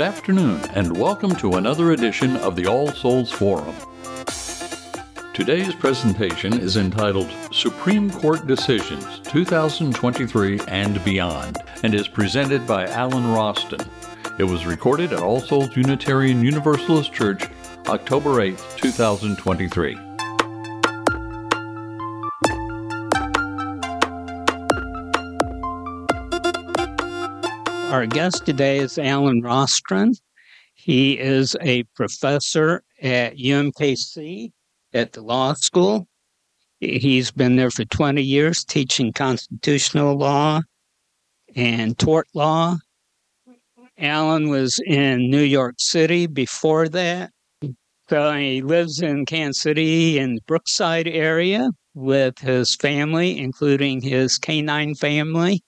Good afternoon, and welcome to another edition of the All Souls Forum. Today's presentation is entitled Supreme Court Decisions 2023 and Beyond and is presented by Allen Rostron. It was recorded at All Souls Unitarian Universalist Church, October 8, 2023. Our guest today is Allen Rostron. He is a professor at UMKC at the law school. He's been there for 20 years teaching constitutional law and tort law. Allen was in New York City before that. So he lives in Kansas City in the Brookside area with his family, including his canine family.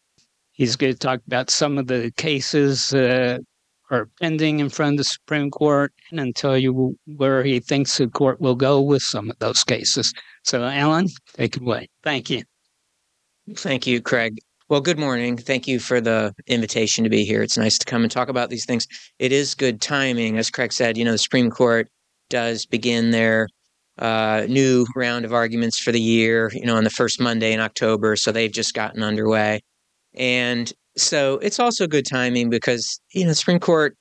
He's going to talk about some of the cases uh, are pending in front of the Supreme Court and tell you where he thinks the court will go with some of those cases. So, Allen, take it away. Thank you. Thank you, Craig. Well, good morning. Thank you for the invitation to be here. It's nice to come and talk about these things. It is good timing. As Craig said, you know, the Supreme Court does begin their uh, new round of arguments for the year, you know, on the first Monday in October. So they've just gotten underway. And so it's also good timing because, you know, the Supreme Court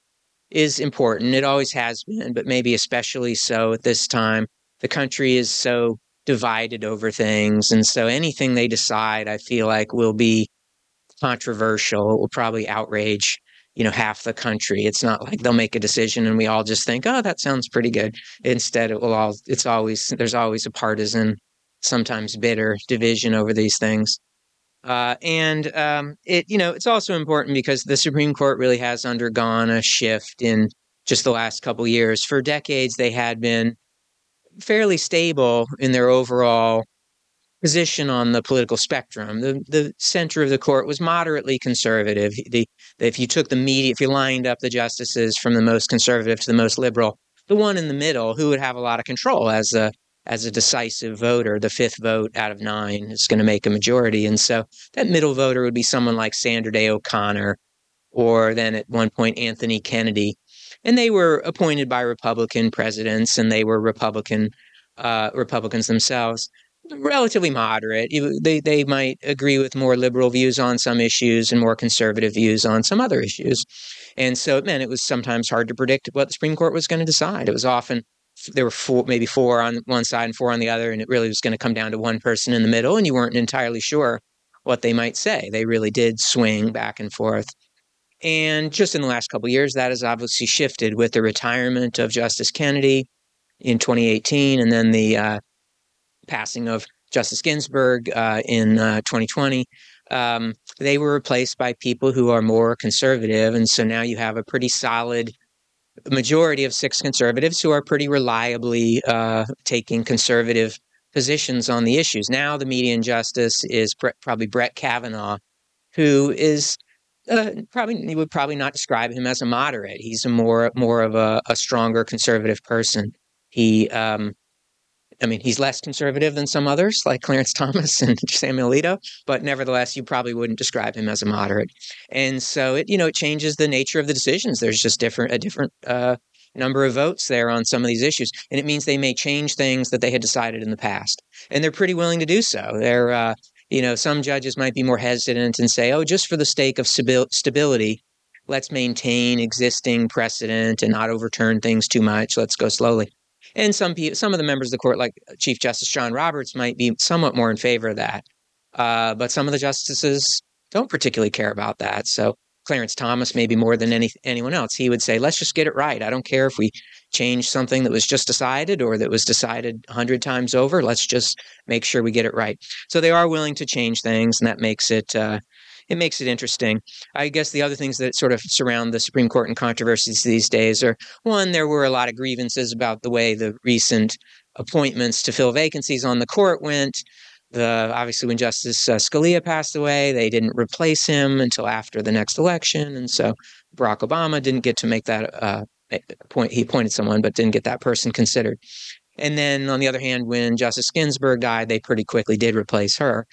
is important. It always has been, but maybe especially so at this time. The country is so divided over things. And so anything they decide, I feel like, will be controversial. It will probably outrage, you know, half the country. It's not like they'll make a decision and we all just think, oh, that sounds pretty good. Instead, it will all, it's always, there's always a partisan, sometimes bitter division over these things. Uh, and um, it, you know, it's also important because the Supreme Court really has undergone a shift in just the last couple years. For decades, they had been fairly stable in their overall position on the political spectrum. The the center of the court was moderately conservative. The, if you took the media, if you lined up the justices from the most conservative to the most liberal, the one in the middle, who would have a lot of control as a as a decisive voter, the fifth vote out of nine is going to make a majority. And so that middle voter would be someone like Sandra Day O'Connor, or then at one point Anthony Kennedy. And they were appointed by Republican presidents, and they were Republican uh, Republicans themselves, relatively moderate. They they might agree with more liberal views on some issues and more conservative views on some other issues. And so it meant it was sometimes hard to predict what the Supreme Court was going to decide. It was often there were four, maybe four on one side and four on the other, and it really was going to come down to one person in the middle, and you weren't entirely sure what they might say. They really did swing back and forth. And just in the last couple years, that has obviously shifted with the retirement of Justice Kennedy in 2018, and then the uh, passing of Justice Ginsburg uh, in uh, 2020. Um, they were replaced by people who are more conservative, and so now you have a pretty solid majority of six conservatives who are pretty reliably uh, taking conservative positions on the issues. Now, the median justice is probably Brett Kavanaugh, who is uh, probably you would probably not describe him as a moderate. He's a more more of a, a stronger conservative person. He um, I mean, he's less conservative than some others, like Clarence Thomas and Samuel Alito, but nevertheless, you probably wouldn't describe him as a moderate. And so it, you know, it changes the nature of the decisions. There's just different a different uh, number of votes there on some of these issues, and it means they may change things that they had decided in the past, and they're pretty willing to do so. They're, uh, you know, some judges might be more hesitant and say, "Oh, just for the sake of stability." Let's maintain existing precedent and not overturn things too much. Let's go slowly. And some people, some of the members of the court, like Chief Justice John Roberts, might be somewhat more in favor of that. Uh, but some of the justices don't particularly care about that. So Clarence Thomas, maybe more than any anyone else, he would say, "Let's just get it right. I don't care if we change something that was just decided or that was decided hundred times over. Let's just make sure we get it right." So they are willing to change things, and that makes it uh, it makes it interesting. I guess the other things that sort of surround the Supreme Court and controversies these days are one, there were a lot of grievances about the way the recent appointments to fill vacancies on the court went. The obviously when Justice uh, Scalia passed away, they didn't replace him until after the next election, and so Barack Obama didn't get to make that uh, point. He appointed someone, but didn't get that person considered. And then on the other hand, when Justice Ginsburg died, they pretty quickly did replace her.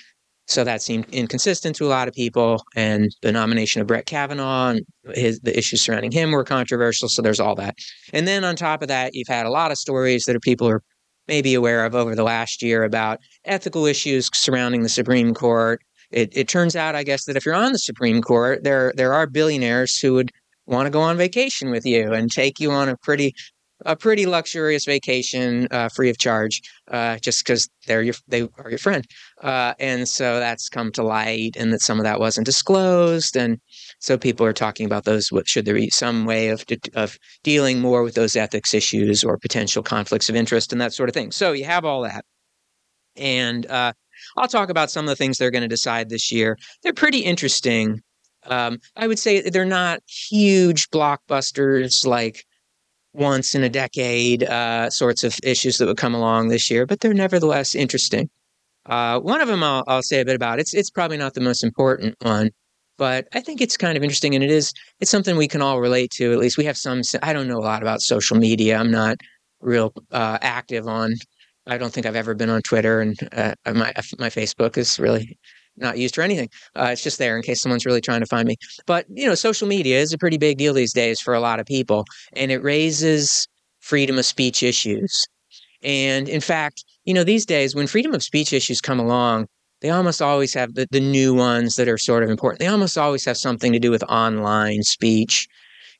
So that seemed inconsistent to a lot of people. And the nomination of Brett Kavanaugh and his, the issues surrounding him were controversial. So there's all that. And then on top of that, you've had a lot of stories that are people are maybe aware of over the last year about ethical issues surrounding the Supreme Court. It, it turns out, I guess, that if you're on the Supreme Court, there there are billionaires who would want to go on vacation with you and take you on a pretty a pretty luxurious vacation uh, free of charge uh, just because they're your they are your friend. Uh, and so that's come to light and that some of that wasn't disclosed. And so people are talking about those what should there be some way of of dealing more with those ethics issues or potential conflicts of interest and that sort of thing. So you have all that. And uh, I'll talk about some of the things they're going to decide this year. They're pretty interesting. Um, I would say they're not huge blockbusters like once in a decade uh, sorts of issues that would come along this year, but they're nevertheless interesting. Uh, one of them I'll, I'll, say a bit about. It's it's probably not the most important one, but I think it's kind of interesting, and it is it's something we can all relate to. At least we have some. I don't know a lot about social media. I'm not real uh, active on. I don't think I've ever been on Twitter, and uh, my my Facebook is really not used for anything. Uh, it's just there in case someone's really trying to find me. But you know, social media is a pretty big deal these days for a lot of people, and it raises freedom of speech issues. And in fact, you know, these days when freedom of speech issues come along, they almost always have the, the new ones that are sort of important. They almost always have something to do with online speech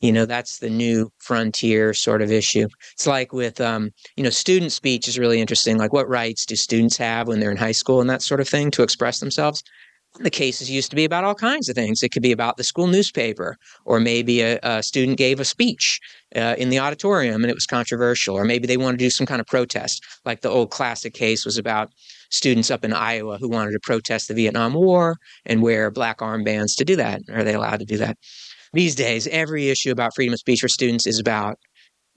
you know, that's the new frontier sort of issue. It's like with, um, you know, student speech is really interesting. Like, what rights do students have when they're in high school and that sort of thing to express themselves? The cases used to be about all kinds of things. It could be about the school newspaper, or maybe a, a student gave a speech uh, in the auditorium and it was controversial, or maybe they wanted to do some kind of protest. Like the old classic case was about students up in Iowa who wanted to protest the Vietnam War and wear black armbands to do that. Are they allowed to do that? These days, every issue about freedom of speech for students is about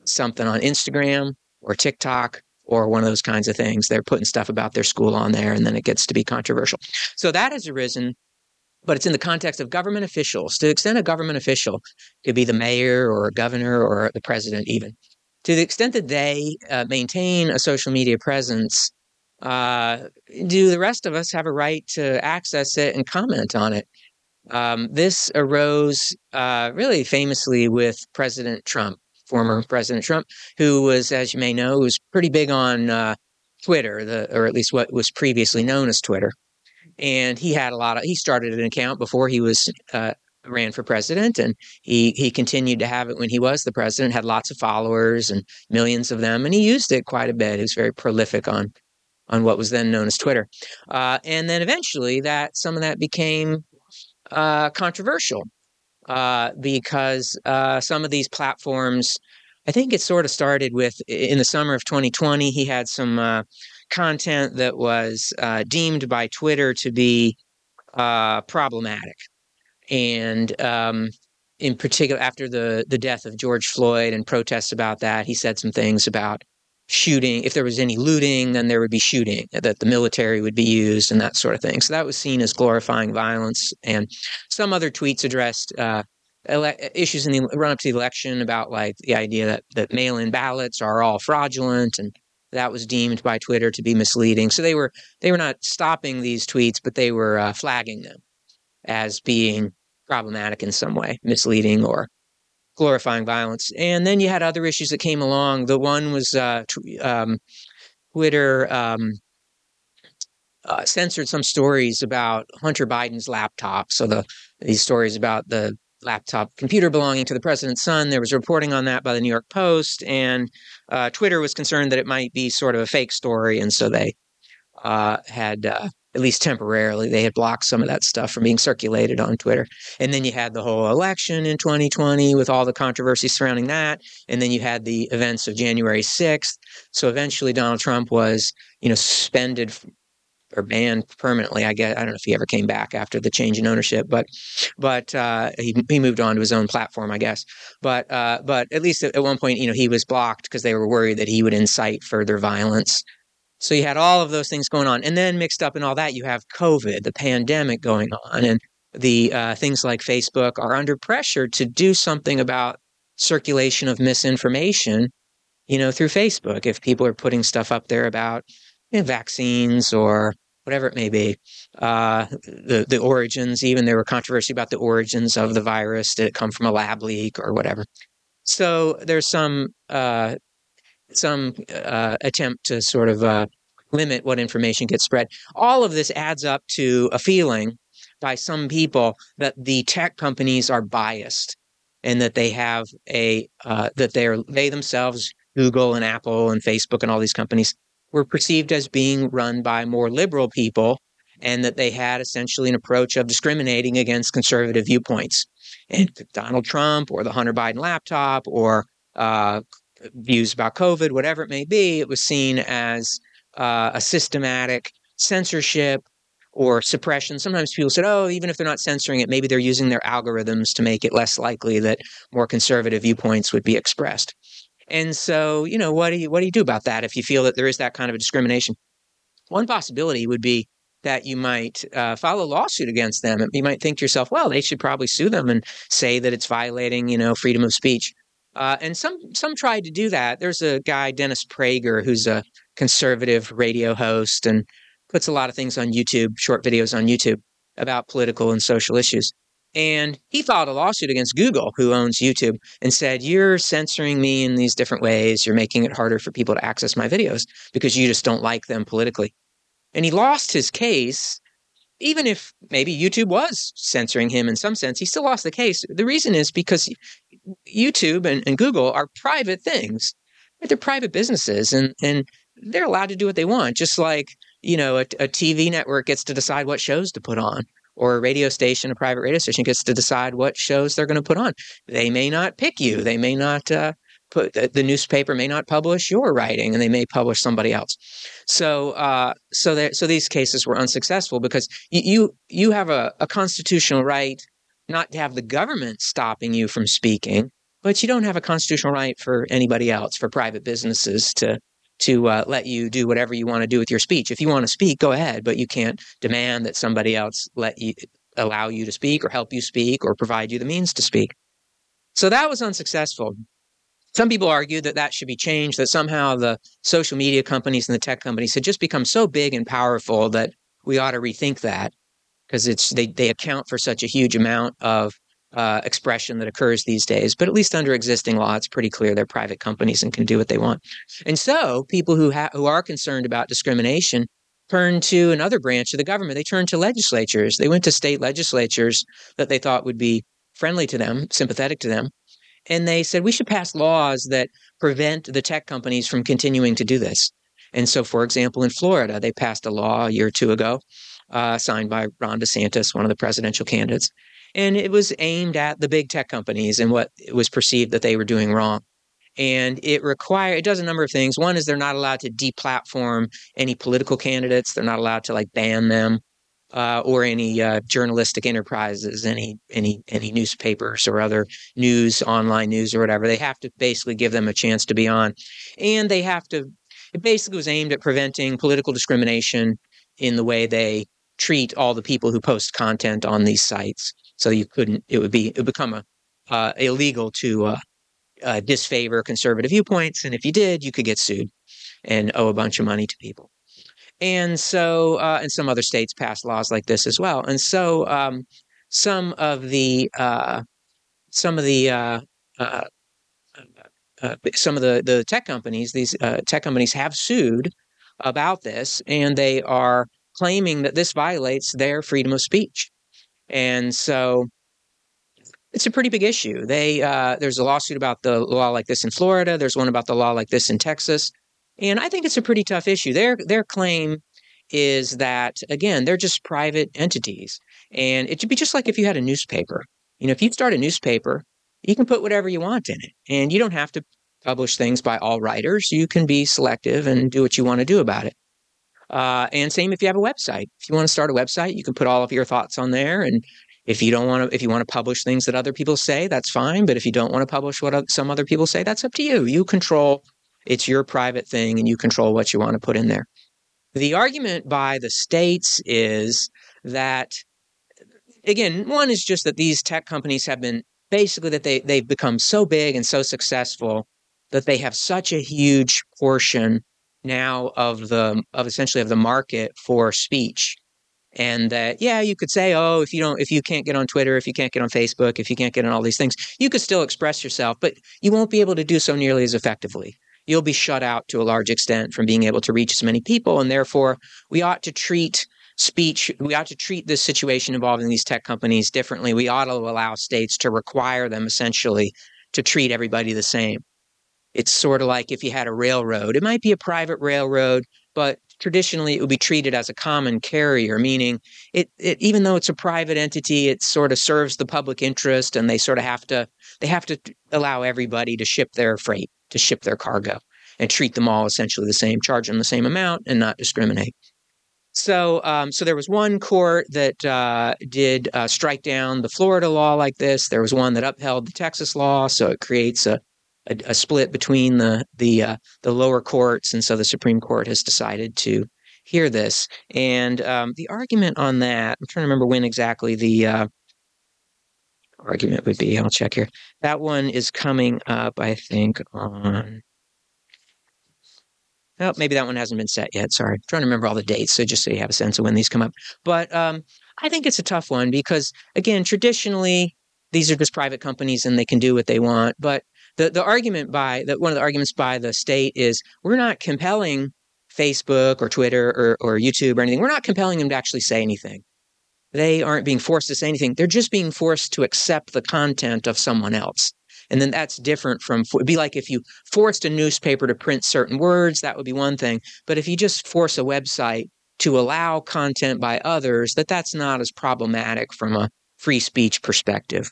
something on Instagram or TikTok or one of those kinds of things. They're putting stuff about their school on there, and then it gets to be controversial. So that has arisen, but it's in the context of government officials. To the extent a government official could be the mayor or a governor or the president, even to the extent that they uh, maintain a social media presence, uh, do the rest of us have a right to access it and comment on it? Um, this arose uh, really famously with President Trump, former President Trump, who was, as you may know, was pretty big on uh, Twitter, the, or at least what was previously known as Twitter. And he had a lot of. He started an account before he was uh, ran for president, and he he continued to have it when he was the president. Had lots of followers and millions of them, and he used it quite a bit. He was very prolific on on what was then known as Twitter. Uh, and then eventually, that some of that became uh, controversial uh, because uh, some of these platforms, I think it sort of started with in the summer of 2020, he had some uh, content that was uh, deemed by Twitter to be problematic. And um, in particular, after the, the death of George Floyd and protests about that, he said some things about shooting. If there was any looting, then there would be shooting, that the military would be used and that sort of thing. So that was seen as glorifying violence. And some other tweets addressed uh, ele- issues in the run up to the election about like the idea that, that mail in ballots are all fraudulent and that was deemed by Twitter to be misleading. So they were they were not stopping these tweets, but they were uh, flagging them as being problematic in some way, misleading or glorifying violence. And then you had other issues that came along. The one was uh, um, Twitter um, uh, censored some stories about Hunter Biden's laptop. So the these stories about the laptop computer belonging to the president's son. There was reporting on that by the New York Post, and uh, Twitter was concerned that it might be sort of a fake story, and so they uh, had uh, at least temporarily, they had blocked some of that stuff from being circulated on Twitter. And then you had the whole election in 2020 with all the controversy surrounding that. And then you had the events of January 6th. So eventually Donald Trump was, you know, suspended or banned permanently. I guess I don't know if he ever came back after the change in ownership, but but uh, he he moved on to his own platform, I guess. But uh, but at least at, at one point, you know, he was blocked because they were worried that he would incite further violence so you had all of those things going on. And then mixed up in all that, you have COVID, the pandemic going on. And the uh, things like Facebook are under pressure to do something about circulation of misinformation, you know, through Facebook. If people are putting stuff up there about you know, vaccines or whatever it may be. Uh, the the origins, even there were controversy about the origins of the virus. Did it come from a lab leak or whatever? So there's some uh, some uh, attempt to sort of uh, limit what information gets spread. All of this adds up to a feeling by some people that the tech companies are biased and that they have a uh, that they're they themselves Google and Apple and Facebook and all these companies were perceived as being run by more liberal people and that they had essentially an approach of discriminating against conservative viewpoints. And Donald Trump or the Hunter Biden laptop or uh, views about COVID, whatever it may be, it was seen as uh, a systematic censorship or suppression. Sometimes people said, oh, even if they're not censoring it, maybe they're using their algorithms to make it less likely that more conservative viewpoints would be expressed. And so, you know, what do you what do you do about that if you feel that there is that kind of a discrimination? One possibility would be that you might uh, file a lawsuit against them. You might think to yourself, well, they should probably sue them and say that it's violating, you know, freedom of speech. Uh, and some some tried to do that. There's a guy, Dennis Prager, who's a conservative radio host and puts a lot of things on YouTube, short videos on YouTube about political and social issues. And he filed a lawsuit against Google, who owns YouTube, and said, You're censoring me in these different ways. You're making it harder for people to access my videos because you just don't like them politically. And he lost his case, even if maybe YouTube was censoring him in some sense. He still lost the case. The reason is because YouTube and, and Google are private things. They're private businesses, and, and they're allowed to do what they want, just like you know a, a TV network gets to decide what shows to put on or a radio station, a private radio station gets to decide what shows they're going to put on. They may not pick you. They may not uh, put the, the, newspaper may not publish your writing, and they may publish somebody else. So, uh, so that so these cases were unsuccessful because you you, you have a, a constitutional right not to have the government stopping you from speaking, but you don't have a constitutional right for anybody else, for private businesses to to uh, let you do whatever you want to do with your speech. If you want to speak, go ahead, but you can't demand that somebody else let you allow you to speak or help you speak or provide you the means to speak. So that was unsuccessful. Some people argue that that should be changed, that somehow the social media companies and the tech companies had just become so big and powerful that we ought to rethink that because it's they, they account for such a huge amount of uh, expression that occurs these days. But at least under existing law, it's pretty clear they're private companies and can do what they want. And so people who ha- who are concerned about discrimination turn to another branch of the government. They turn to legislatures. They went to state legislatures that they thought would be friendly to them, sympathetic to them. And they said, we should pass laws that prevent the tech companies from continuing to do this. And so, for example, in Florida, they passed a law a year or two ago, uh, signed by Ron DeSantis, one of the presidential candidates, and it was aimed at the big tech companies and what was perceived that they were doing wrong. And it require it does a number of things. One is they're not allowed to deplatform any political candidates. They're not allowed to like ban them uh, or any uh, journalistic enterprises, any any any newspapers or other news, online news or whatever. They have to basically give them a chance to be on, and they have to. It basically was aimed at preventing political discrimination in the way they treat all the people who post content on these sites. So you couldn't. It would be. It would become a uh, illegal to uh, uh, disfavor conservative viewpoints, and if you did, you could get sued and owe a bunch of money to people. And so, uh, and some other states passed laws like this as well. And so, um, some of the uh, some of the uh, some of the the tech companies, these tech companies have sued about this, and they are claiming that this violates their freedom of speech. And so it's a pretty big issue. They uh, there's a lawsuit about the law like this in Florida. There's one about the law like this in Texas, and I think it's a pretty tough issue. Their their claim is that again they're just private entities, and it should be just like if you had a newspaper. You know, if you start a newspaper, you can put whatever you want in it, and you don't have to publish things by all writers. You can be selective and do what you want to do about it. Uh, and same if you have a website. If you want to start a website, you can put all of your thoughts on there. And if you don't want to, if you want to publish things that other people say, that's fine. But if you don't want to publish what some other people say, that's up to you. You control. It's your private thing, and you control what you want to put in there. The argument by the states is that, again, one is just that these tech companies have been basically that they they've become so big and so successful that they have such a huge portion now of the of essentially of the market for speech. And that yeah you could say oh if you don't if you can't get on twitter if you can't get on facebook if you can't get on all these things you could still express yourself but you won't be able to do so nearly as effectively. You'll be shut out to a large extent from being able to reach as many people and therefore we ought to treat speech we ought to treat this situation involving these tech companies differently. We ought to allow states to require them essentially to treat everybody the same it's sort of like if you had a railroad, it might be a private railroad, but traditionally it would be treated as a common carrier, meaning it, it even though it's a private entity, it sort of serves the public interest and they sort of have to they have to allow everybody to ship their freight, to ship their cargo and treat them all essentially the same, charge them the same amount and not discriminate. So, um, so there was one court that uh, did uh, strike down the Florida law like this. There was one that upheld the Texas law. So it creates a a, a split between the the uh, the lower courts, and so the Supreme Court has decided to hear this. And um, the argument on that, I'm trying to remember when exactly the uh, argument would be. I'll check here. That one is coming up, I think, on. Oh, maybe that one hasn't been set yet. Sorry. I'm trying to remember all the dates. So just so you have a sense of when these come up. But um, I think it's a tough one because, again, traditionally, these are just private companies and they can do what they want. But the the argument by that one of the arguments by the state is we're not compelling Facebook or Twitter or, or YouTube or anything. We're not compelling them to actually say anything. They aren't being forced to say anything. They're just being forced to accept the content of someone else. And then that's different from, it'd be like if you forced a newspaper to print certain words, that would be one thing. But if you just force a website to allow content by others, that that's not as problematic from a free speech perspective.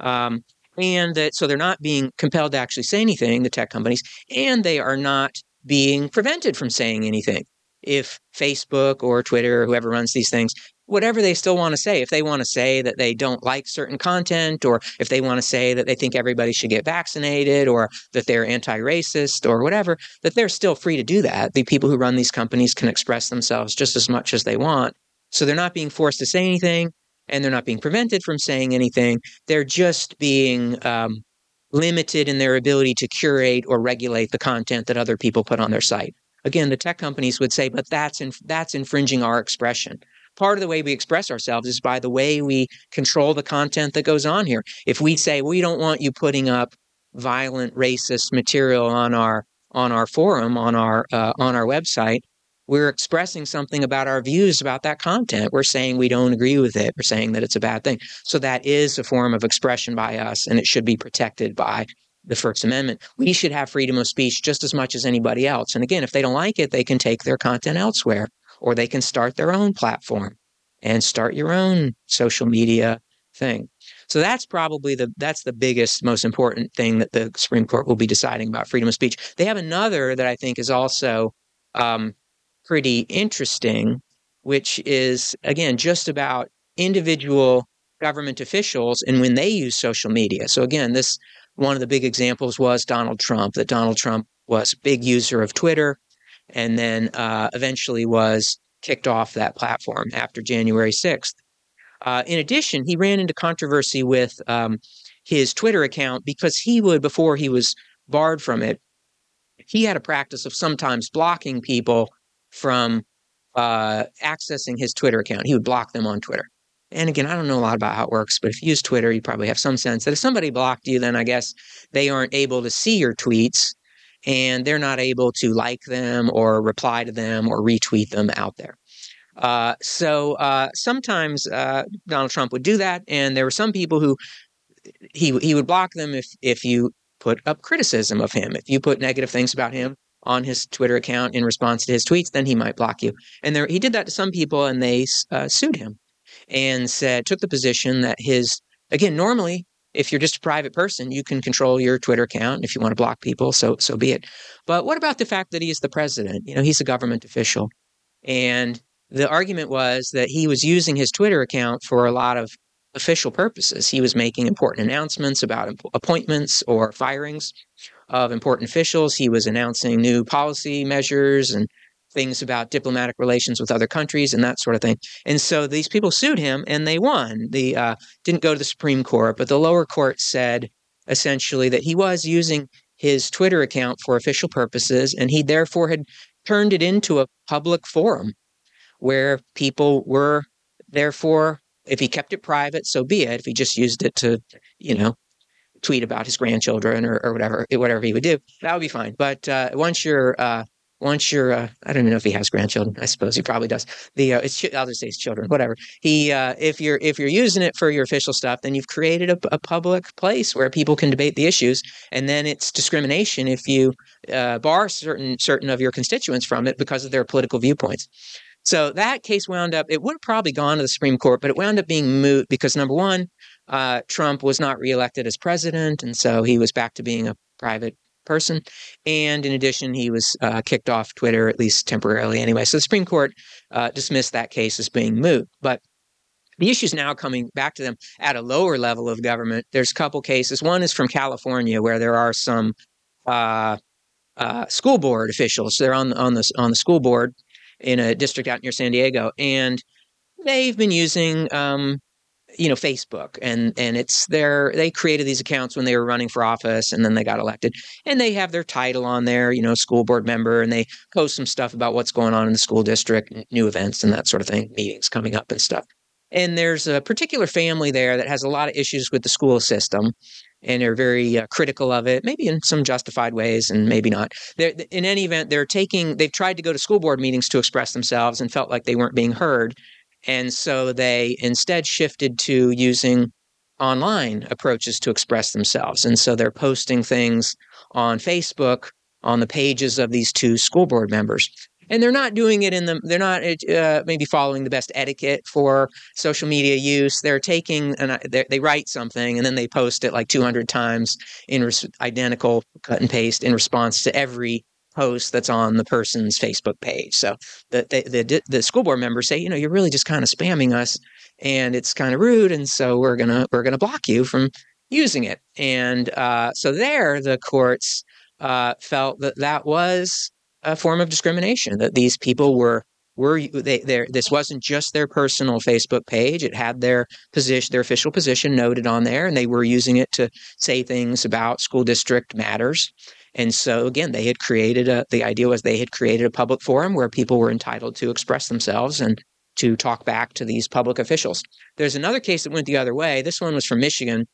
Um, and that so they're not being compelled to actually say anything, the tech companies, and they are not being prevented from saying anything. If Facebook or Twitter or whoever runs these things, whatever they still want to say, if they want to say that they don't like certain content, or if they want to say that they think everybody should get vaccinated, or that they're anti racist, or whatever, that they're still free to do that. The people who run these companies can express themselves just as much as they want. So they're not being forced to say anything and they're not being prevented from saying anything. They're just being um, limited in their ability to curate or regulate the content that other people put on their site. Again, the tech companies would say, but that's in, that's infringing our expression. Part of the way we express ourselves is by the way we control the content that goes on here. If we say we don't want you putting up violent racist material on our on our forum on our uh, on our website, we're expressing something about our views about that content. We're saying we don't agree with it. We're saying that it's a bad thing. So that is a form of expression by us, and it should be protected by the First Amendment. We should have freedom of speech just as much as anybody else. And again, if they don't like it, they can take their content elsewhere, or they can start their own platform and start your own social media thing. So that's probably the that's the biggest, most important thing that the Supreme Court will be deciding about freedom of speech. They have another that I think is also um, pretty interesting, which is, again, just about individual government officials and when they use social media. So, again, this one of the big examples was Donald Trump, that Donald Trump was a big user of Twitter and then uh, eventually was kicked off that platform after January 6th. Uh, in addition, he ran into controversy with um, his Twitter account because he would, before he was barred from it, he had a practice of sometimes blocking people from uh, accessing his Twitter account. He would block them on Twitter. And again, I don't know a lot about how it works, but if you use Twitter, you probably have some sense that if somebody blocked you, then I guess they aren't able to see your tweets and they're not able to like them or reply to them or retweet them out there. Uh, so uh, sometimes uh, Donald Trump would do that, and there were some people who he he would block them if if you put up criticism of him, if you put negative things about him, on his Twitter account in response to his tweets, then he might block you. And there, he did that to some people, and they uh, sued him and said took the position that his again normally if you're just a private person, you can control your Twitter account. If you want to block people, so so be it. But what about the fact that he is the president? You know, he's a government official, and the argument was that he was using his Twitter account for a lot of official purposes. He was making important announcements about appointments or firings of important officials. He was announcing new policy measures and things about diplomatic relations with other countries and that sort of thing. And so these people sued him and they won. The uh, didn't go to the Supreme Court, but the lower court said essentially that he was using his Twitter account for official purposes, and he therefore had turned it into a public forum where people were therefore if he kept it private so be it if he just used it to you know tweet about his grandchildren or, or whatever whatever he would do that would be fine but uh, once you're uh, once you're uh, I don't even know if he has grandchildren. I suppose he probably does. The uh, I'll just say it's children, whatever. He uh, if you're if you're using it for your official stuff, then you've created a, a public place where people can debate the issues, and then it's discrimination if you uh, bar certain certain of your constituents from it because of their political viewpoints. So that case wound up, it would have probably gone to the Supreme Court, but it wound up being moot because number one, uh, Trump was not reelected as president. And so he was back to being a private person. And in addition, he was uh, kicked off Twitter, at least temporarily anyway. So the Supreme Court uh, dismissed that case as being moot. But the issue is now coming back to them at a lower level of government. There's a couple cases. One is from California, where there are some uh, uh school board officials. They're on on the on the school board in a district out near San Diego, and they've been using um, you know Facebook and and it's their they created these accounts when they were running for office and then they got elected and they have their title on there you know school board member and they post some stuff about what's going on in the school district new events and that sort of thing meetings coming up and stuff. And there's a particular family there that has a lot of issues with the school system and they're very uh, critical of it maybe in some justified ways and maybe not. They're, in any event they're taking they've tried to go to school board meetings to express themselves and felt like they weren't being heard and so they instead shifted to using online approaches to express themselves. And so they're posting things on Facebook on the pages of these two school board members. And they're not doing it in the, they're not uh, maybe following the best etiquette for social media use. They're taking, and they write something and then they post it like 200 times in res- identical cut and paste in response to every post that's on the person's Facebook page. So the, the the the, school board members say, you know, you're really just kind of spamming us, and it's kind of rude, and so we're gonna we're gonna block you from using it. And uh, so there, the courts uh, felt that that was a form of discrimination. That these people were were they there this wasn't just their personal facebook page it had their position their official position noted on there and they were using it to say things about school district matters and so again, they had created a, the idea was they had created a public forum where people were entitled to express themselves and to talk back to these public officials. There's another case that went the other way. This one was from Michigan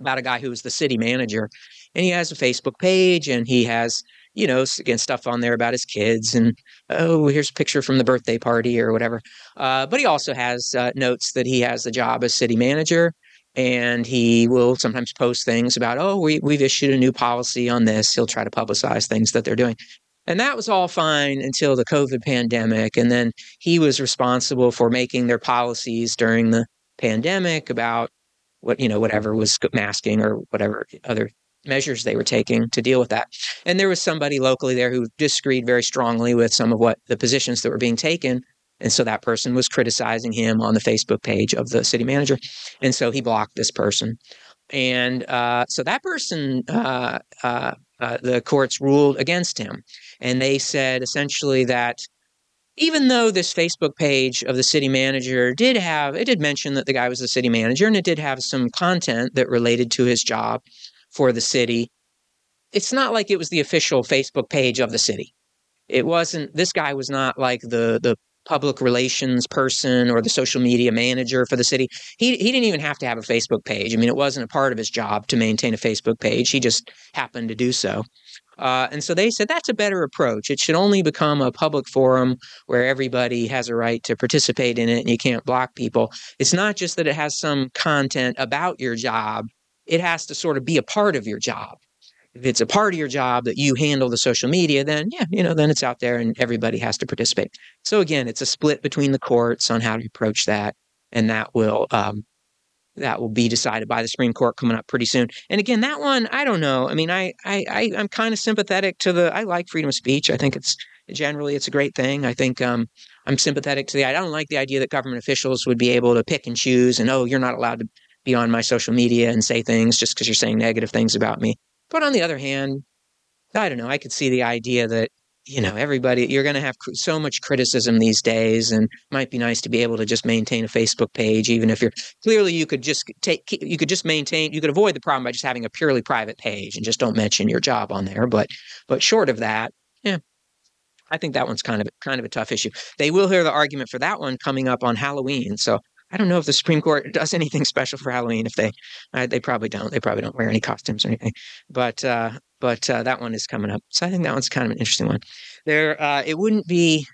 about a guy who was the city manager and he has a Facebook page and he has, you know, again, stuff on there about his kids and, oh, here's a picture from the birthday party or whatever. Uh, but he also has uh, notes that he has the job as city manager and he will sometimes post things about, oh, we, we've issued a new policy on this. He'll try to publicize things that they're doing. And that was all fine until the COVID pandemic. And then he was responsible for making their policies during the pandemic about what, you know, whatever was masking or whatever other measures they were taking to deal with that. And there was somebody locally there who disagreed very strongly with some of what the positions that were being taken and so that person was criticizing him on the Facebook page of the city manager. And so he blocked this person. And uh, so that person, uh, uh, uh, the courts ruled against him. And they said essentially that even though this Facebook page of the city manager did have, it did mention that the guy was the city manager and it did have some content that related to his job for the city, it's not like it was the official Facebook page of the city. It wasn't, this guy was not like the, the public relations person or the social media manager for the city. He he didn't even have to have a Facebook page. I mean, it wasn't a part of his job to maintain a Facebook page. He just happened to do so. Uh, and so they said that's a better approach. It should only become a public forum where everybody has a right to participate in it and you can't block people. It's not just that it has some content about your job, it has to sort of be a part of your job if it's a part of your job that you handle the social media, then yeah, you know, then it's out there and everybody has to participate. So again, it's a split between the courts on how to approach that, and that will um, that will be decided by the Supreme Court coming up pretty soon. And again, that one, I don't know. I mean, I I, I am kind of sympathetic to the. I like freedom of speech. I think it's generally it's a great thing. I think um, I'm sympathetic to the. I don't like the idea that government officials would be able to pick and choose and oh, you're not allowed to be on my social media and say things just because you're saying negative things about me. But on the other hand, I don't know. I could see the idea that you know everybody you're going to have so much criticism these days and might be nice to be able to just maintain a facebook page even if you're clearly you could just take you could just maintain you could avoid the problem by just having a purely private page and just don't mention your job on there but but short of that yeah I think that one's kind of kind of a tough issue. They will hear the argument for that one coming up on Halloween. So I don't know if the Supreme Court does anything special for Halloween. If they, uh, they probably don't. They probably don't wear any costumes or anything. But uh, but uh, that one is coming up. So I think that one's kind of an interesting one. There, uh, it wouldn't be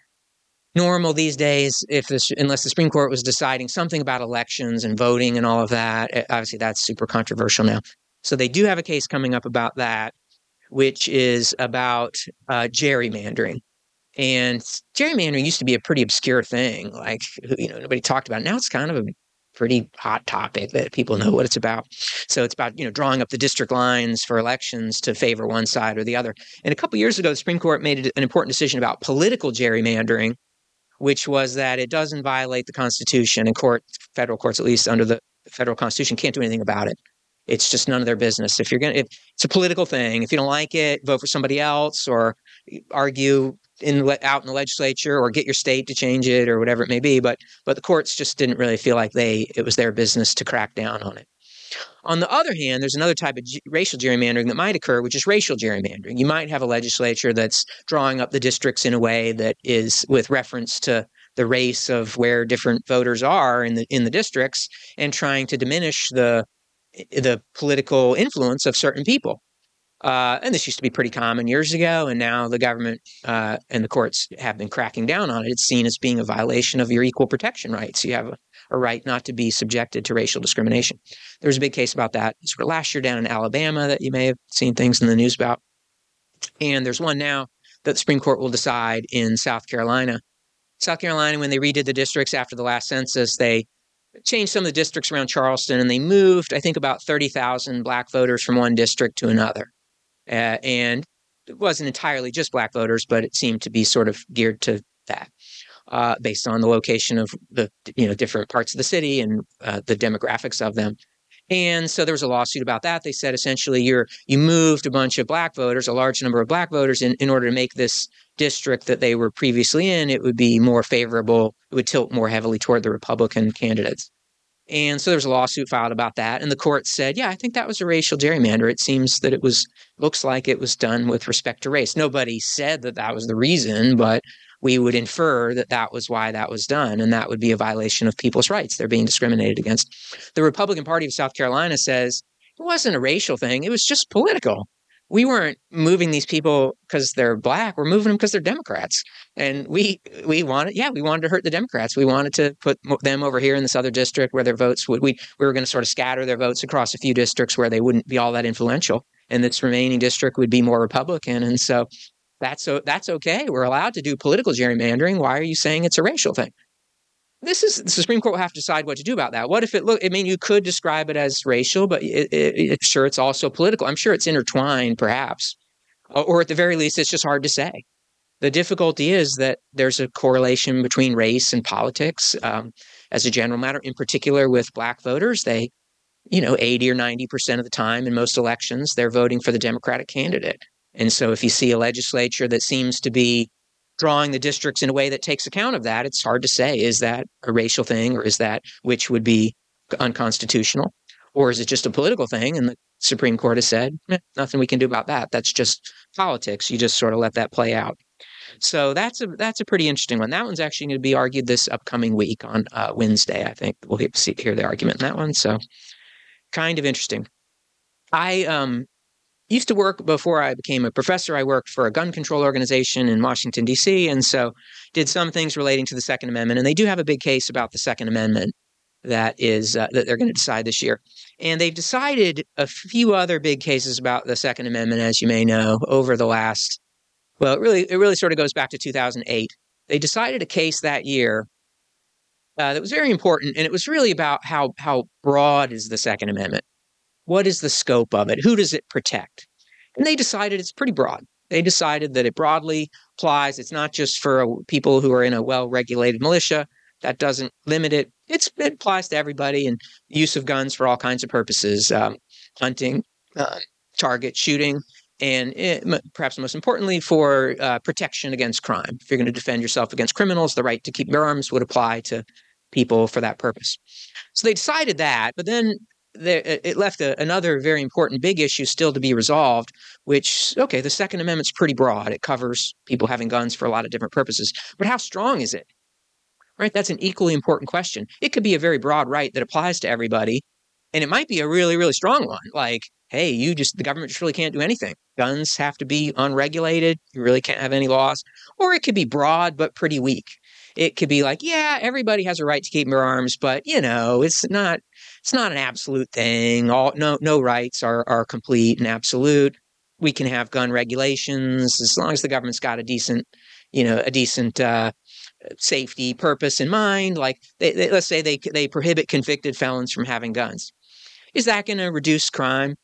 normal these days if this unless the Supreme Court was deciding something about elections and voting and all of that. Eh, obviously, that's super controversial now. So they do have a case coming up about that, which is about uh, gerrymandering. And gerrymandering used to be a pretty obscure thing, like you know nobody talked about. It. Now it's kind of a pretty hot topic that people know what it's about. So it's about you know drawing up the district lines for elections to favor one side or the other. And a couple years ago, the Supreme Court made an important decision about political gerrymandering, which was that it doesn't violate the Constitution, and court, federal courts at least under the federal Constitution, can't do anything about it. It's just none of their business. If you're gonna, if it's a political thing, if you don't like it, vote for somebody else or argue in out in the legislature or get your state to change it or whatever it may be. But but the courts just didn't really feel like they it was their business to crack down on it. On the other hand, there's another type of g- racial gerrymandering that might occur, which is racial gerrymandering. You might have a legislature that's drawing up the districts in a way that is with reference to the race of where different voters are in the in the districts and trying to diminish the the political influence of certain people. Uh, and this used to be pretty common years ago, and now the government uh, and the courts have been cracking down on it. It's seen as being a violation of your equal protection rights. You have a, a right not to be subjected to racial discrimination. There was a big case about that sort of last year down in Alabama that you may have seen things in the news about. And there's one now that the Supreme Court will decide in South Carolina. South Carolina, when they redid the districts after the last census, they changed some of the districts around Charleston and they moved, I think, about 30,000 black voters from one district to another. Uh, and it wasn't entirely just black voters, but it seemed to be sort of geared to that. Uh, based on the location of the you know different parts of the city and uh, the demographics of them. And so there was a lawsuit about that. They said essentially you're you moved a bunch of black voters, a large number of black voters, in, in order to make this district that they were previously in, it would be more favorable, it would tilt more heavily toward the Republican candidates. And so there was a lawsuit filed about that. And the court said, yeah, I think that was a racial gerrymander. It seems that it was, looks like it was done with respect to race. Nobody said that that was the reason, but we would infer that that was why that was done. And that would be a violation of people's rights. They're being discriminated against. The Republican Party of South Carolina says it wasn't a racial thing, it was just political we weren't moving these people because they're black. We're moving them because they're Democrats, and we we wanted yeah we wanted to hurt the Democrats. We wanted to put them over here in this other district where their votes would we we were going to sort of scatter their votes across a few districts where they wouldn't be all that influential, and this remaining district would be more Republican. And so that's so that's okay. We're allowed to do political gerrymandering. Why are you saying it's a racial thing? This is the Supreme Court will have to decide what to do about that. What if it look? I mean, you could describe it as racial, but it, it, it, sure, it's also political. I'm sure it's intertwined, perhaps, or at the very least, it's just hard to say. The difficulty is that there's a correlation between race and politics, um, as a general matter. In particular, with Black voters, they, you know, 80 or 90 percent of the time in most elections, they're voting for the Democratic candidate. And so, if you see a legislature that seems to be drawing the districts in a way that takes account of that, it's hard to say is that a racial thing or is that which would be unconstitutional? Or is it just a political thing? And the Supreme Court has said, eh, nothing we can do about that. That's just politics. You just sort of let that play out. So that's a that's a pretty interesting one. That one's actually going to be argued this upcoming week on uh, Wednesday. I think we'll see, hear the argument in that one. So kind of interesting. I um used to work before I became a professor. I worked for a gun control organization in Washington, D.C., and so did some things relating to the Second Amendment. And they do have a big case about the Second Amendment that is uh, that they're going to decide this year. And they've decided a few other big cases about the Second Amendment, as you may know, over the last. Well, it really it really sort of goes back to 2008. They decided a case that year uh, that was very important, and it was really about how how broad is the Second Amendment. What is the scope of it? Who does it protect? And they decided it's pretty broad. They decided that it broadly applies. It's not just for people who are in a well regulated militia. That doesn't limit it. It's, it applies to everybody and use of guns for all kinds of purposes um, hunting, uh, target shooting, and it, perhaps most importantly, for uh, protection against crime. If you're going to defend yourself against criminals, the right to keep your arms would apply to people for that purpose. So they decided that, but then there, uh, it left a, another very important big issue still to be resolved, which, okay, the Second Amendment's pretty broad. It covers people having guns for a lot of different purposes. But how strong is it? Right? That's an equally important question. It could be a very broad right that applies to everybody, and it might be a really, really strong one. Like, hey, you just, the government just really can't do anything. Guns have to be unregulated. You really can't have any laws. Or it could be broad, but pretty weak. It could be like, yeah, everybody has a right to keep their arms, but you know, it's not, it's not an absolute thing. All, no, no rights are, are complete and absolute. We can have gun regulations as long as the government's got a decent, you know, a decent, uh, safety purpose in mind. Like, they, they, let's say they they prohibit convicted felons from having guns. Is that going to reduce crime?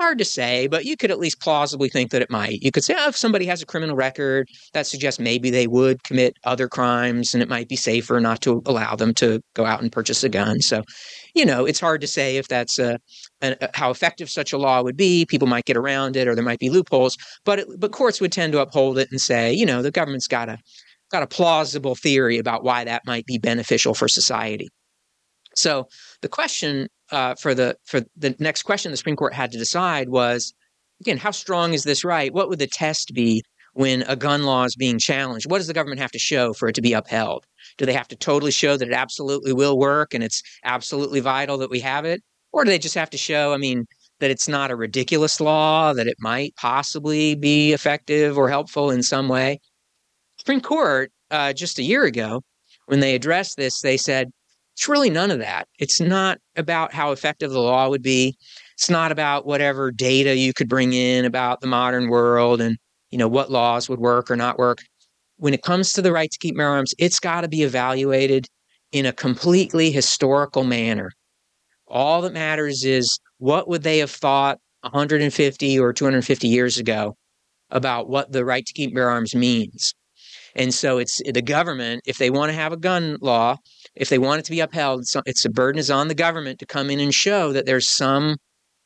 Hard to say, but you could at least plausibly think that it might. You could say, oh, if somebody has a criminal record, that suggests maybe they would commit other crimes and it might be safer not to allow them to go out and purchase a gun. So, you know, it's hard to say if that's uh, a, a, uh, how effective such a law would be. People might get around it or there might be loopholes, but it, but courts would tend to uphold it and say, you know, the government's got a got a plausible theory about why that might be beneficial for society. So the question uh, for the for the next question the Supreme Court had to decide was again how strong is this right? What would the test be when a gun law is being challenged? What does the government have to show for it to be upheld? Do they have to totally show that it absolutely will work and it's absolutely vital that we have it, or do they just have to show? I mean. That it's not a ridiculous law, that it might possibly be effective or helpful in some way. Supreme Court, uh, just a year ago, when they addressed this, they said it's really none of that. It's not about how effective the law would be. It's not about whatever data you could bring in about the modern world and you know what laws would work or not work. When it comes to the right to keep bear arms, it's got to be evaluated in a completely historical manner. All that matters is what would they have thought 150 or 250 years ago about what the right to keep bear arms means. And so it's the government, if they want to have a gun law, if they want it to be upheld, it's, it's the burden is on the government to come in and show that there's some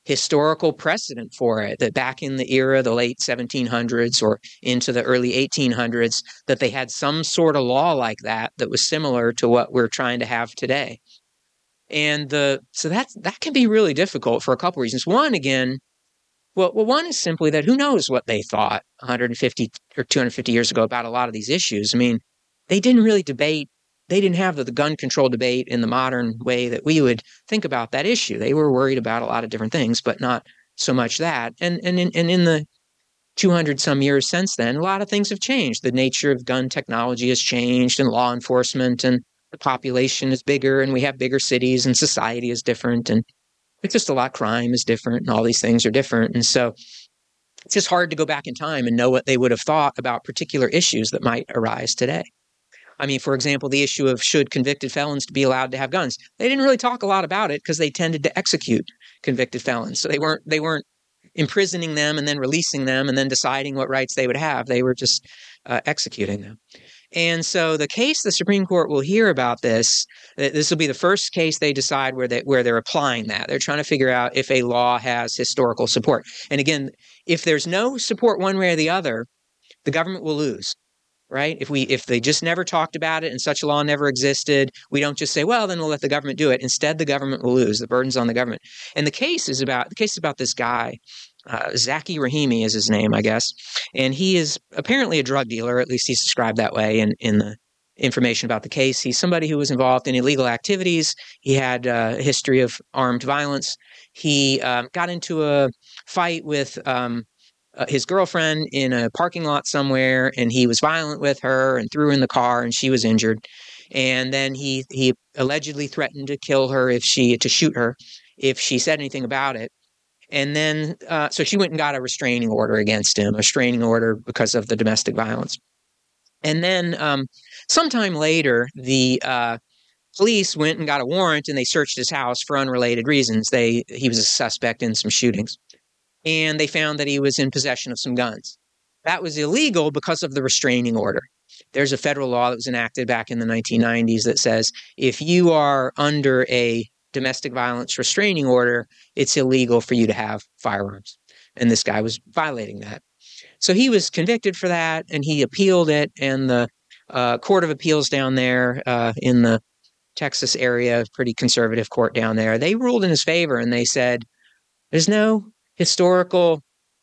historical precedent for it that back in the era the late 1700s or into the early 1800s that they had some sort of law like that that was similar to what we're trying to have today and the so that's that can be really difficult for a couple reasons one again well, well, one is simply that who knows what they thought 150 or 250 years ago about a lot of these issues. I mean, they didn't really debate. They didn't have the, the gun control debate in the modern way that we would think about that issue. They were worried about a lot of different things, but not so much that. And and in, and in the 200 some years since then, a lot of things have changed. The nature of gun technology has changed, and law enforcement, and the population is bigger, and we have bigger cities, and society is different, and it's just a lot. Crime is different, and all these things are different. And so it's just hard to go back in time and know what they would have thought about particular issues that might arise today. I mean, for example, the issue of should convicted felons be allowed to have guns. They didn't really talk a lot about it because they tended to execute convicted felons. So they weren't they weren't imprisoning them and then releasing them and then deciding what rights they would have. They were just uh, executing them. And so the case the Supreme Court will hear about this, this will be the first case they decide where they where they're applying that. They're trying to figure out if a law has historical support. And again, if there's no support one way or the other, the government will lose. Right? If we if they just never talked about it and such a law never existed, we don't just say, well, then we'll let the government do it. Instead, the government will lose. The burden's on the government. And the case is about the case is about this guy uh, Zackey Rahimi is his name, I guess, and he is apparently a drug dealer. At least he's described that way in in the information about the case. He's somebody who was involved in illegal activities. He had uh, a history of armed violence. He um, got into a fight with um, uh, his girlfriend in a parking lot somewhere, and he was violent with her and threw her in the car, and she was injured. And then he he allegedly threatened to kill her if she to shoot her if she said anything about it. And then, uh, so she went and got a restraining order against him, a restraining order because of the domestic violence. And then, um, sometime later, the uh, police went and got a warrant and they searched his house for unrelated reasons. They he was a suspect in some shootings, and they found that he was in possession of some guns. That was illegal because of the restraining order. There's a federal law that was enacted back in the 1990s that says if you are under a domestic violence restraining order, it's illegal for you to have firearms. And this guy was violating that. So he was convicted for that and he appealed it. And the uh, Court of Appeals down there uh, in the Texas area, pretty conservative court down there. They ruled in his favor and they said, there's no historical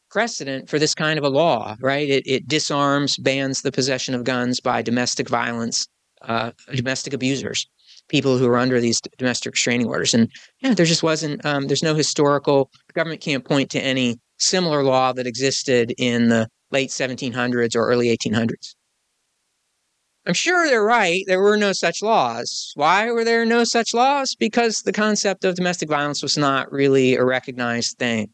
precedent for this kind of a law, right? It, it disarms, bans the possession of guns by domestic violence, uh, domestic abusers, people who are under these domestic restraining orders. And yeah, there just wasn't, um, there's no historical, the government can't point to any similar law that existed in the late 1700s or early 1800s. I'm sure they're right. There were no such laws. Why were there no such laws? Because the concept of domestic violence was not really a recognized thing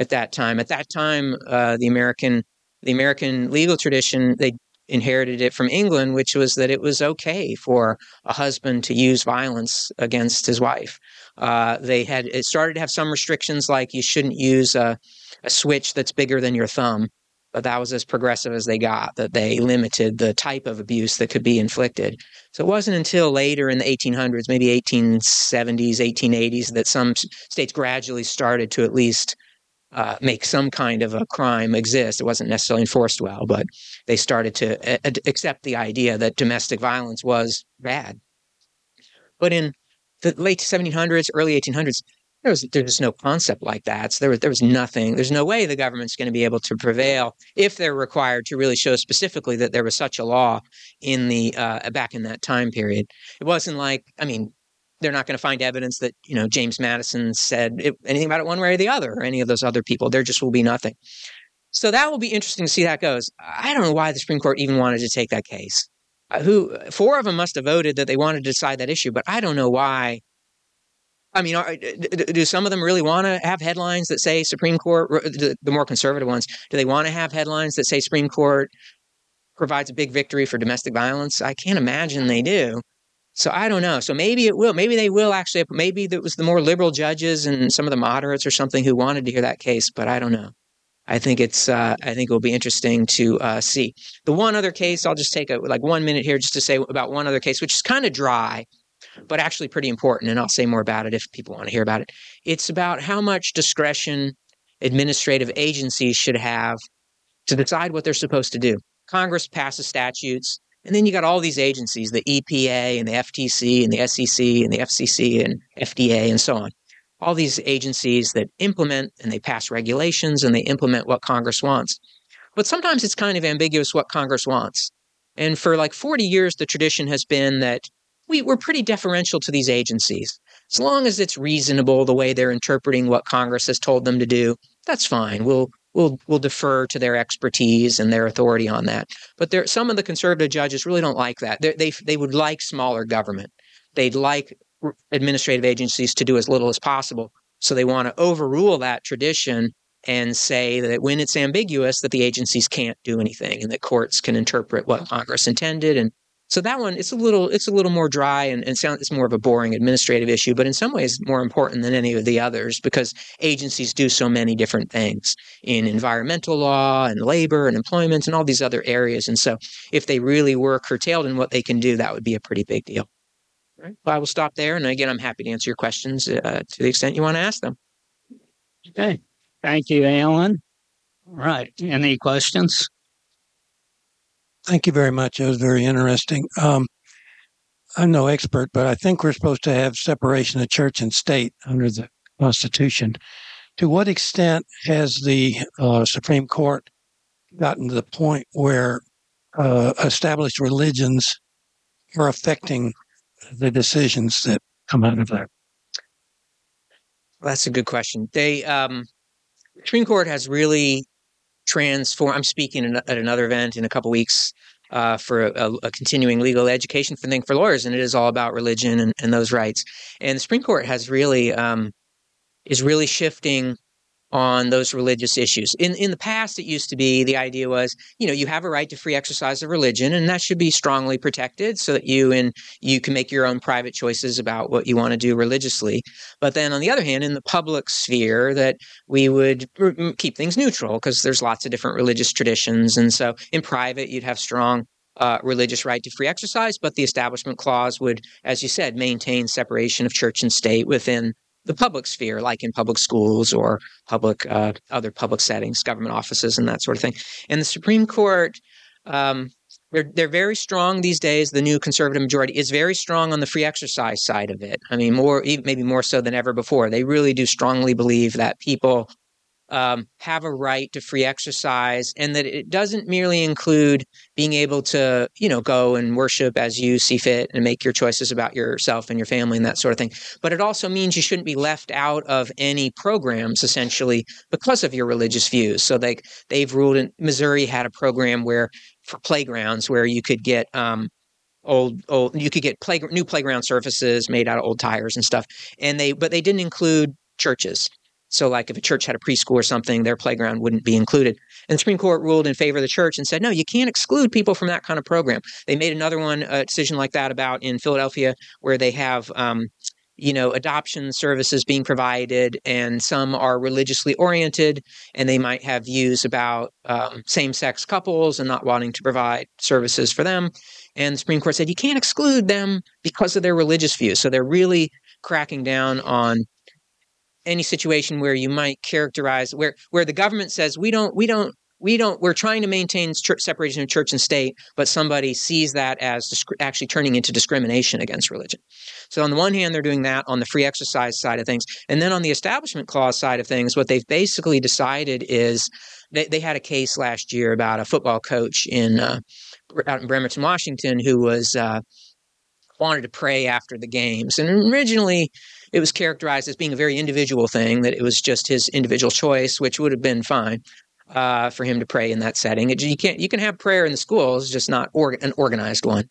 at that time. At that time, uh, the American the American legal tradition they inherited it from England, which was that it was okay for a husband to use violence against his wife. Uh, they had it started to have some restrictions, like you shouldn't use a, a switch that's bigger than your thumb but that was as progressive as they got that they limited the type of abuse that could be inflicted. So it wasn't until later in the 1800s, maybe 1870s, 1880s, that some states gradually started to at least uh, make some kind of a crime exist. It wasn't necessarily enforced well, but they started to a- accept the idea that domestic violence was bad. But in the late 1700s, early 1800s, there was there's just no concept like that. So there was there was nothing. There's no way the government's going to be able to prevail if they're required to really show specifically that there was such a law in the uh, back in that time period. It wasn't like I mean they're not going to find evidence that you know James Madison said it, anything about it one way or the other, or any of those other people. There just will be nothing. So that will be interesting to see how that goes. I don't know why the Supreme Court even wanted to take that case. Uh, who four of them must have voted that they wanted to decide that issue, but I don't know why I mean, are, do some of them really want to have headlines that say Supreme Court, the more conservative ones, do they want to have headlines that say Supreme Court provides a big victory for domestic violence? I can't imagine they do. So I don't know. So maybe it will. Maybe they will actually. Maybe it was the more liberal judges and some of the moderates or something who wanted to hear that case, but I don't know. I think it's. Uh, I think it will be interesting to uh, see. The one other case, I'll just take a, like one minute here just to say about one other case, which is kind of dry but actually pretty important. And I'll say more about it if people want to hear about it. It's about how much discretion administrative agencies should have to decide what they're supposed to do. Congress passes statutes, and then you got all these agencies the EPA and the FTC and the SEC and the FCC and FDA and so on. All these agencies that implement and they pass regulations and they implement what Congress wants. But sometimes it's kind of ambiguous what Congress wants. And for like 40 years, the tradition has been that we, we're pretty deferential to these agencies. As long as it's reasonable the way they're interpreting what Congress has told them to do, that's fine. We'll we'll we'll defer to their expertise and their authority on that. But there, some of the conservative judges really don't like that. They're, they they would like smaller government. They'd like administrative agencies to do as little as possible. So they want to overrule that tradition and say that when it's ambiguous, that the agencies can't do anything and that courts can interpret what Congress intended and so that one, it's a little, it's a little more dry and, and sound, it's more of a boring administrative issue, but in some ways more important than any of the others because agencies do so many different things in environmental law and labor and employment and all these other areas. And so if they really were curtailed in what they can do, that would be a pretty big deal. Right. Well, I will stop there. And again, I'm happy to answer your questions uh, to the extent you want to ask them. Okay. Thank you, Allen. All right. Any questions? Thank you very much. It was very interesting. Um, I'm no expert, but I think we're supposed to have separation of church and state under the Constitution. To what extent has the uh, Supreme Court gotten to the point where uh, established religions are affecting the decisions that come out of that? That's a good question. They um, Supreme Court has really transform. I'm speaking at another event in a couple weeks uh, for a, a, continuing legal education thing for lawyers, and it is all about religion and, and those rights. And the Supreme Court has really um, is really shifting on those religious issues. In in the past, it used to be the idea was, you know, you have a right to free exercise of religion, and that should be strongly protected, so that you and you can make your own private choices about what you want to do religiously. But then, on the other hand, in the public sphere, that we would keep things neutral because there's lots of different religious traditions, and so in private, you'd have strong uh, religious right to free exercise, but the Establishment Clause would, as you said, maintain separation of church and state within the public sphere, like in public schools or public uh, other public settings, government offices, and that sort of thing. And the Supreme Court um, they're they're very strong these days. The new conservative majority is very strong on the free exercise side of it. I mean, more maybe more so than ever before. They really do strongly believe that people um, have a right to free exercise, and that it doesn't merely include being able to, you know, go and worship as you see fit and make your choices about yourself and your family and that sort of thing. But it also means you shouldn't be left out of any programs, essentially, because of your religious views. So they they've ruled in Missouri had a program where for playgrounds where you could get um, old old you could get play, new playground surfaces made out of old tires and stuff and they but they didn't include churches so, like if a church had a preschool or something, their playground wouldn't be included. And the Supreme Court ruled in favor of the church and said, no, you can't exclude people from that kind of program. They made another one, a decision like that about in Philadelphia, where they have, um, you know, adoption services being provided, and some are religiously oriented, and they might have views about um, same sex couples and not wanting to provide services for them. And the Supreme Court said you can't exclude them because of their religious views. So they're really cracking down on any situation where you might characterize where where the government says we don't we don't we don't we're trying to maintain church, separation of church and state but somebody sees that as disc- actually turning into discrimination against religion. So on the one hand they're doing that on the free exercise side of things and then on the establishment clause side of things what they've basically decided is they, they had a case last year about a football coach in uh, out in bremerton washington who was uh, wanted to pray after the games and originally it was characterized as being a very individual thing, that it was just his individual choice, which would have been fine uh, for him to pray in that setting. It, you can't you can have prayer in the schools, just not or, an organized one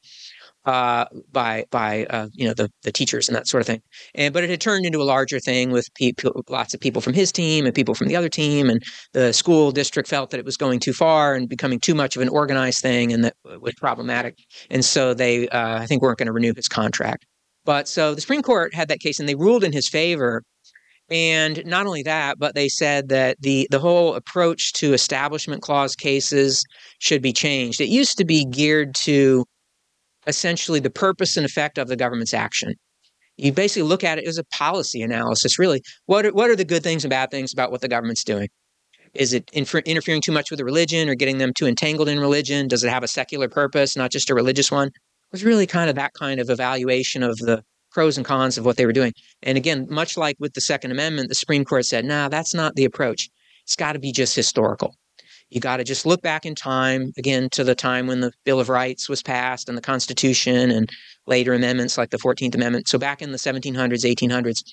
uh, by by uh, you know the the teachers and that sort of thing. And but it had turned into a larger thing with people, lots of people from his team and people from the other team, and the school district felt that it was going too far and becoming too much of an organized thing, and that was problematic. And so they, uh, I think, weren't going to renew his contract. But so the Supreme Court had that case and they ruled in his favor. And not only that, but they said that the, the whole approach to establishment clause cases should be changed. It used to be geared to essentially the purpose and effect of the government's action. You basically look at it as a policy analysis, really. What are, what are the good things and bad things about what the government's doing? Is it infer- interfering too much with the religion or getting them too entangled in religion? Does it have a secular purpose, not just a religious one? Was really kind of that kind of evaluation of the pros and cons of what they were doing. And again, much like with the Second Amendment, the Supreme Court said, nah, that's not the approach. It's got to be just historical. You got to just look back in time, again, to the time when the Bill of Rights was passed and the Constitution and later amendments like the 14th Amendment. So back in the 1700s, 1800s,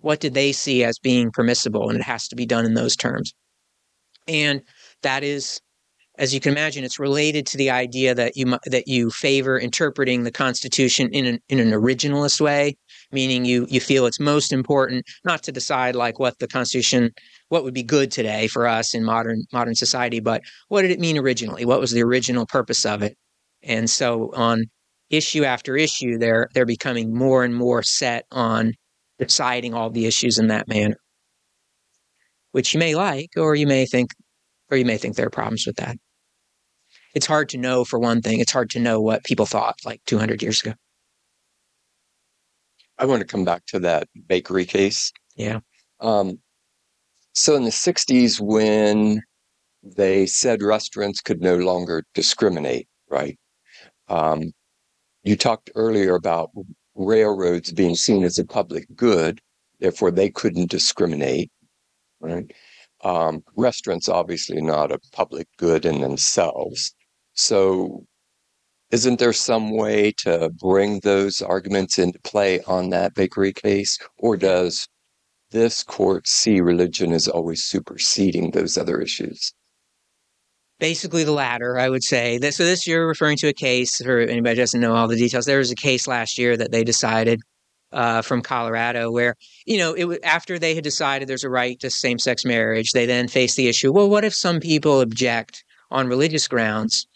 what did they see as being permissible? And it has to be done in those terms. And that is as you can imagine, it's related to the idea that you that you favor interpreting the Constitution in an in an originalist way, meaning you you feel it's most important not to decide like what the Constitution, what would be good today for us in modern modern society, but what did it mean originally? What was the original purpose of it? And so on issue after issue, they're they're becoming more and more set on deciding all the issues in that manner, which you may like, or you may think, or you may think there are problems with that it's hard to know for one thing it's hard to know what people thought like 200 years ago. I want to come back to that bakery case. Yeah. Um, so in the 60s when they said restaurants could no longer discriminate right? Um, you talked earlier about railroads being seen as a public good therefore they couldn't discriminate right? Um, restaurants obviously not a public good in themselves so, isn't there some way to bring those arguments into play on that bakery case? Or does this court see religion as always superseding those other issues? Basically, the latter, I would say. So, this you're referring to a case, for anybody doesn't know all the details. There was a case last year that they decided uh, from Colorado, where you know it after they had decided there's a right to same-sex marriage, they then faced the issue. Well, what if some people object on religious grounds?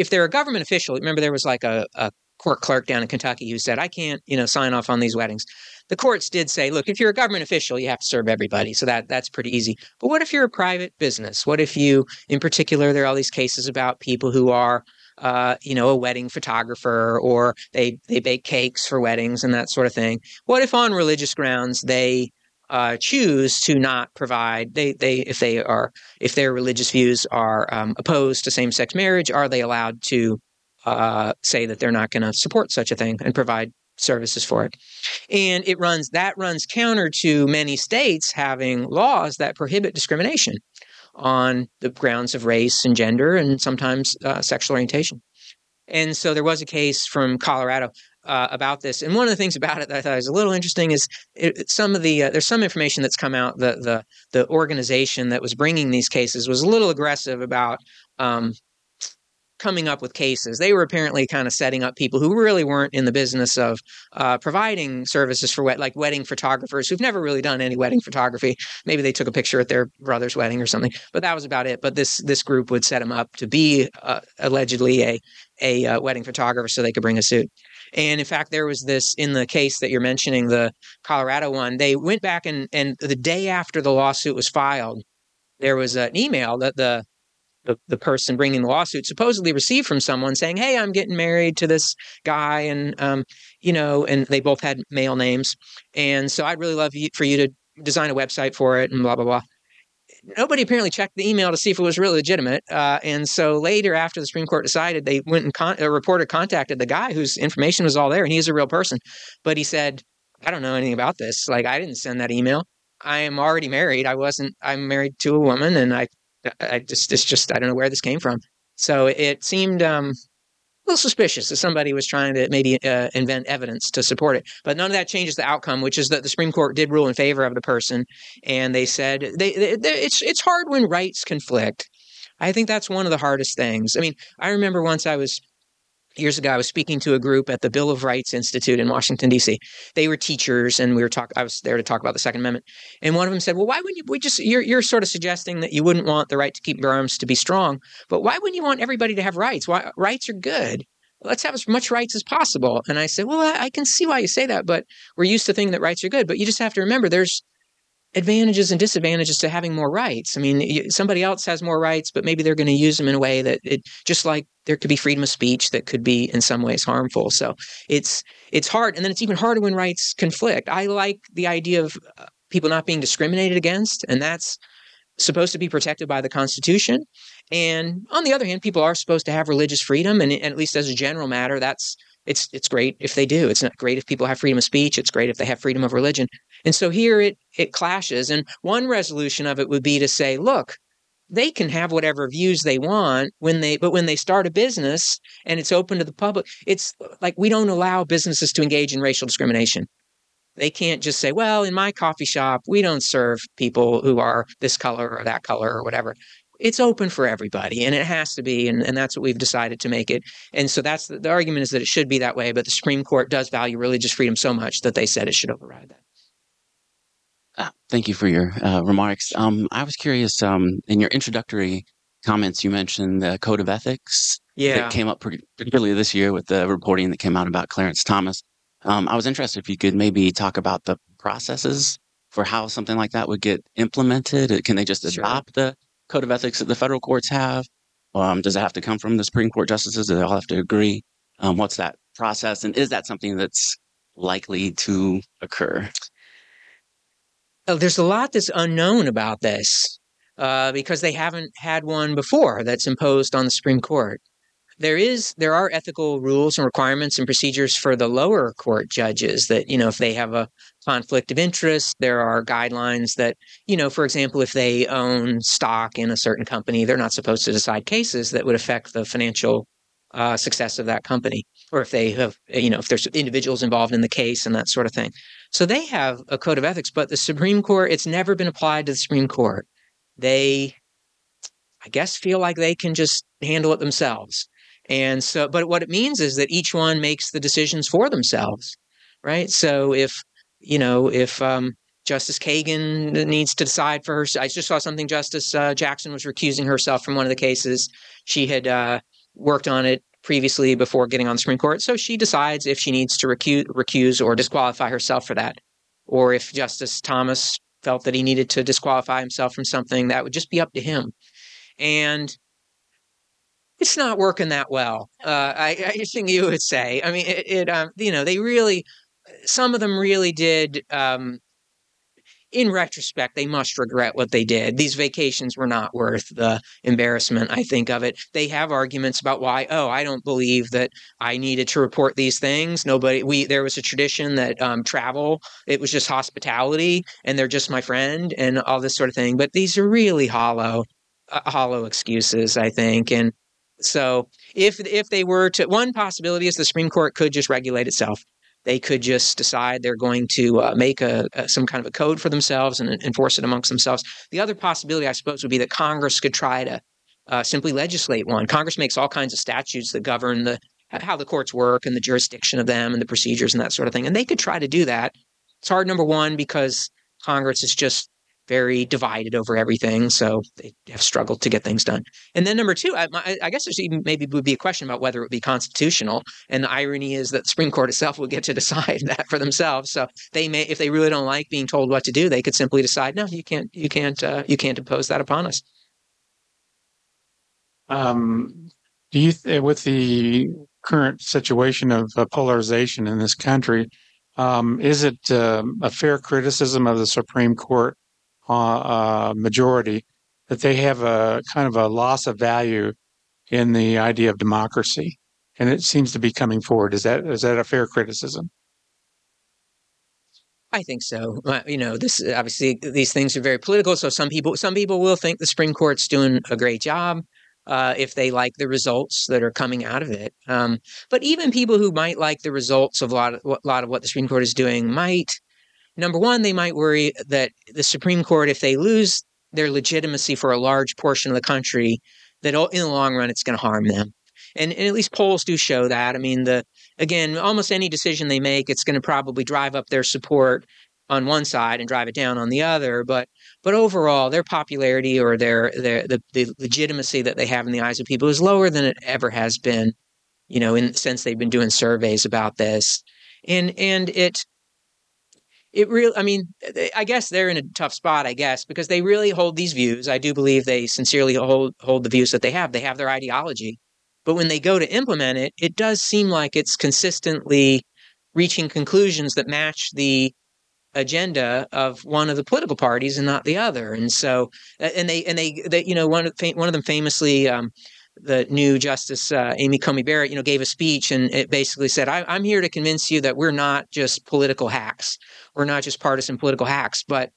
If they're a government official, remember there was like a, a court clerk down in Kentucky who said, I can't, you know, sign off on these weddings. The courts did say, look, if you're a government official, you have to serve everybody. So that that's pretty easy. But what if you're a private business? What if you, in particular, there are all these cases about people who are uh, you know, a wedding photographer or they they bake cakes for weddings and that sort of thing. What if on religious grounds they uh, choose to not provide they they if they are if their religious views are um, opposed to same sex marriage are they allowed to uh, say that they're not going to support such a thing and provide services for it. And it runs that runs counter to many states having laws that prohibit discrimination on the grounds of race and gender and sometimes uh, sexual orientation. And so there was a case from Colorado uh, about this. And one of the things about it that I thought was a little interesting is it, some of the uh, there's some information that's come out. that the the organization that was bringing these cases was a little aggressive about um, coming up with cases. They were apparently kind of setting up people who really weren't in the business of uh, providing services for wet, like wedding photographers who've never really done any wedding photography. Maybe they took a picture at their brother's wedding or something, but that was about it. But this this group would set them up to be uh, allegedly a a uh, wedding photographer so they could bring a suit. And in fact, there was this in the case that you're mentioning, the Colorado one. They went back and and the day after the lawsuit was filed, there was an email that the the, the person bringing the lawsuit supposedly received from someone saying, "Hey, I'm getting married to this guy," and um, you know, and they both had male names, and so I'd really love you, for you to design a website for it, and blah blah blah. Nobody apparently checked the email to see if it was really legitimate, uh, and so later, after the Supreme Court decided, they went and con- a reporter contacted the guy whose information was all there, and he's a real person, but he said, "I don't know anything about this. Like, I didn't send that email." I am already married. I wasn't. I'm married to a woman, and I I just it's just I don't know where this came from. So it seemed um, a little suspicious that somebody was trying to maybe uh, invent evidence to support it. But none of that changes the outcome, which is that the Supreme Court did rule in favor of the person, and they said they, they, they it's it's hard when rights conflict. I think that's one of the hardest things. I mean, I remember once I was years ago, I was speaking to a group at the Bill of Rights Institute in Washington D.C. They were teachers, and we were talking. I was there to talk about the Second Amendment, and one of them said, "Well, why wouldn't you? We just you're you're sort of suggesting that you wouldn't want the right to keep your arms to be strong, but why wouldn't you want everybody to have rights? Why rights are good." Let's have as much rights as possible. And I said, well, I, I can see why you say that, but we're used to thinking that rights are good. But you just have to remember there's advantages and disadvantages to having more rights. I mean, somebody else has more rights, but maybe they're going to use them in a way that it just like there could be freedom of speech that could be in some ways harmful. So it's it's hard, and then it's even harder when rights conflict. I like the idea of uh, people not being discriminated against, and that's supposed to be protected by the Constitution. And on the other hand, people are supposed to have religious freedom, and, and at least as a general matter, that's it's it's great if they do. It's not great if people have freedom of speech. It's great if they have freedom of religion. And so here it it clashes. And one resolution of it would be to say, look, they can have whatever views they want when they but when they start a business and it's open to the public, it's like we don't allow businesses to engage in racial discrimination. They can't just say, well, in my coffee shop, we don't serve people who are this color or that color or whatever it's open for everybody and it has to be and, and that's what we've decided to make it and so that's the, the argument is that it should be that way but the supreme court does value religious freedom so much that they said it should override that thank you for your uh, remarks um, i was curious um, in your introductory comments you mentioned the code of ethics yeah that came up particularly this year with the reporting that came out about clarence thomas um, i was interested if you could maybe talk about the processes for how something like that would get implemented can they just adopt sure. the code of ethics that the federal courts have? Um, does it have to come from the Supreme Court justices? Do they all have to agree? Um, what's that process? And is that something that's likely to occur? Oh, there's a lot that's unknown about this uh, because they haven't had one before that's imposed on the Supreme Court. There is there are ethical rules and requirements and procedures for the lower court judges that you know if they have a conflict of interest there are guidelines that you know for example if they own stock in a certain company they're not supposed to decide cases that would affect the financial uh, success of that company or if they have you know if there's individuals involved in the case and that sort of thing so they have a code of ethics but the supreme court it's never been applied to the supreme court they i guess feel like they can just handle it themselves and so, but what it means is that each one makes the decisions for themselves, right? So if, you know, if um, Justice Kagan needs to decide for I just saw something Justice uh, Jackson was recusing herself from one of the cases. She had uh, worked on it previously before getting on the Supreme Court. So she decides if she needs to recuse, recuse or disqualify herself for that. Or if Justice Thomas felt that he needed to disqualify himself from something, that would just be up to him. And it's not working that well. Uh, I, I think you would say. I mean, it, it um, you know, they really, some of them really did. Um, in retrospect, they must regret what they did. These vacations were not worth the embarrassment, I think, of it. They have arguments about why, oh, I don't believe that I needed to report these things. Nobody, we, there was a tradition that um, travel, it was just hospitality and they're just my friend and all this sort of thing. But these are really hollow, uh, hollow excuses, I think. And so if, if they were to, one possibility is the Supreme Court could just regulate itself they could just decide they're going to uh, make a, a, some kind of a code for themselves and enforce it amongst themselves. The other possibility, I suppose, would be that Congress could try to uh, simply legislate one. Congress makes all kinds of statutes that govern the how the courts work and the jurisdiction of them and the procedures and that sort of thing. And they could try to do that. It's hard, number one, because Congress is just very divided over everything. So they have struggled to get things done. And then number two, I, I guess there's even maybe would be a question about whether it would be constitutional. And the irony is that the Supreme Court itself will get to decide that for themselves. So they may, if they really don't like being told what to do, they could simply decide, no, you can't, you can't, uh, you can't impose that upon us. Um, do you, th- with the current situation of uh, polarization in this country, um, is it uh, a fair criticism of the Supreme Court uh, majority that they have a kind of a loss of value in the idea of democracy, and it seems to be coming forward. Is that is that a fair criticism? I think so. You know, this obviously these things are very political. So some people some people will think the Supreme Court's doing a great job uh, if they like the results that are coming out of it. Um, but even people who might like the results of a lot of, a lot of what the Supreme Court is doing might number one, they might worry that the Supreme Court, if they lose their legitimacy for a large portion of the country, that in the long run it's going to harm them. And, and, at least polls do show that. I mean, the again, almost any decision they make, it's going to probably drive up their support on one side and drive it down on the other. But but overall, their popularity or their their the, the legitimacy that they have in the eyes of people is lower than it ever has been. You know, in since they've been doing surveys about this, and and it it really i mean i guess they're in a tough spot i guess because they really hold these views. I do believe they sincerely hold hold the views that they have. They have their ideology. But when they go to implement it it does seem like it's consistently reaching conclusions that match the agenda of one of the political parties and not the other. And so and they and they, you know one of one of them famously um, the new Justice uh, Amy Coney Barrett, you know, gave a speech and it basically said, I, "I'm here to convince you that we're not just political hacks. We're not just partisan political hacks, but